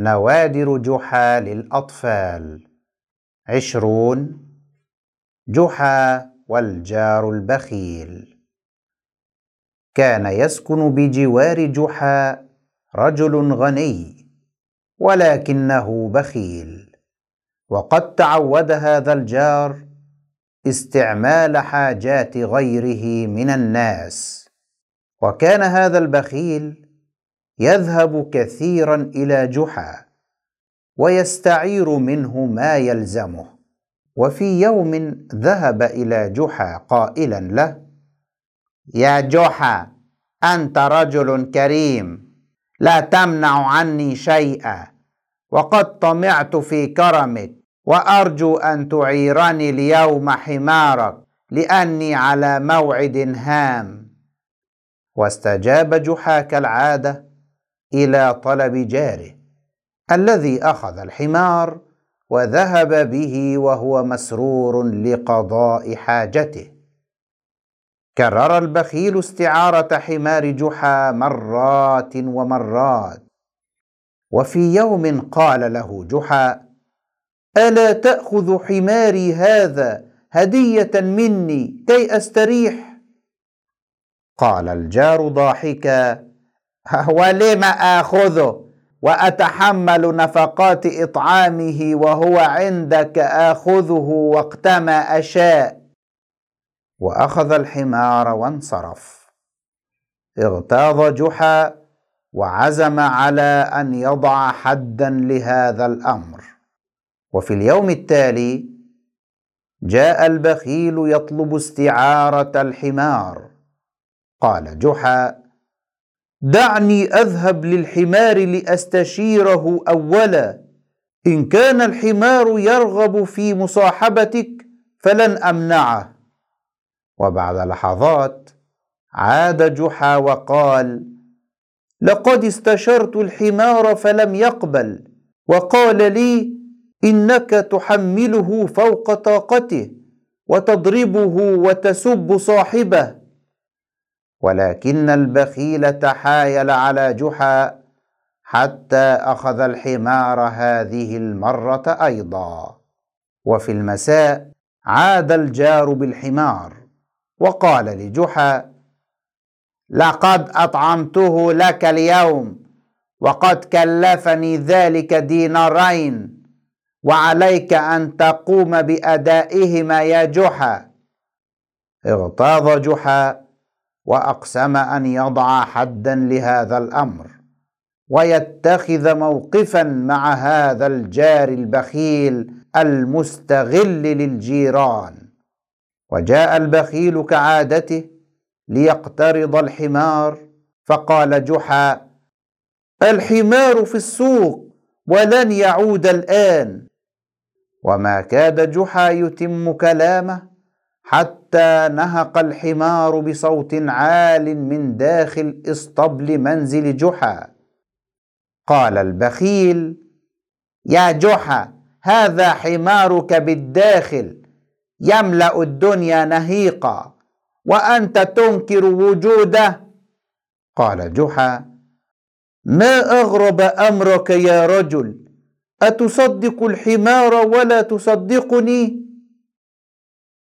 نوادر جحا للأطفال. عشرون جحا والجار البخيل. كان يسكن بجوار جحا رجل غني ولكنه بخيل. وقد تعود هذا الجار استعمال حاجات غيره من الناس. وكان هذا البخيل يذهب كثيرا إلى جحا ويستعير منه ما يلزمه وفي يوم ذهب إلى جحا قائلا له يا جحا أنت رجل كريم لا تمنع عني شيئا وقد طمعت في كرمك وأرجو أن تعيرني اليوم حمارك لأني على موعد هام. واستجاب جحا كالعادة إلى طلب جاره الذي أخذ الحمار وذهب به وهو مسرور لقضاء حاجته. كرر البخيل استعارة حمار جحا مرات ومرات. وفي يوم قال له جحا ألا تأخذ حماري هذا هدية مني كي أستريح؟ قال الجار ضاحكا ولم آخذه؟ وأتحمل نفقات إطعامه وهو عندك آخذه وقتما أشاء. وأخذ الحمار وانصرف. اغتاظ جحا وعزم على أن يضع حدا لهذا الأمر. وفي اليوم التالي جاء البخيل يطلب استعارة الحمار. قال جحا دعني أذهب للحمار لأستشيره أولا. إن كان الحمار يرغب في مصاحبتك فلن أمنعه. وبعد لحظات عاد جحا وقال لقد استشرت الحمار فلم يقبل وقال لي إنك تحمله فوق طاقته وتضربه وتسب صاحبه. ولكن البخيل تحايل على جحا حتى أخذ الحمار هذه المرة أيضا. وفي المساء عاد الجار بالحمار وقال لجحا لقد أطعمته لك اليوم وقد كلفني ذلك دينارين وعليك أن تقوم بأدائهما يا جحا اغتاظ جحا وأقسم أن يضع حدا لهذا الأمر ويتخذ موقفا مع هذا الجار البخيل المستغل للجيران. وجاء البخيل كعادته ليقترض الحمار فقال جحا الحمار في السوق ولن يعود الآن. وما كاد جحا يتم كلامه حتى نهق الحمار بصوت عال من داخل اسطبل منزل جحا. قال البخيل يا جحا هذا حمارك بالداخل يملأ الدنيا نهيقا وأنت تنكر وجوده. قال جحا ما أغرب أمرك يا رجل؟ أتصدق الحمار ولا تصدقني؟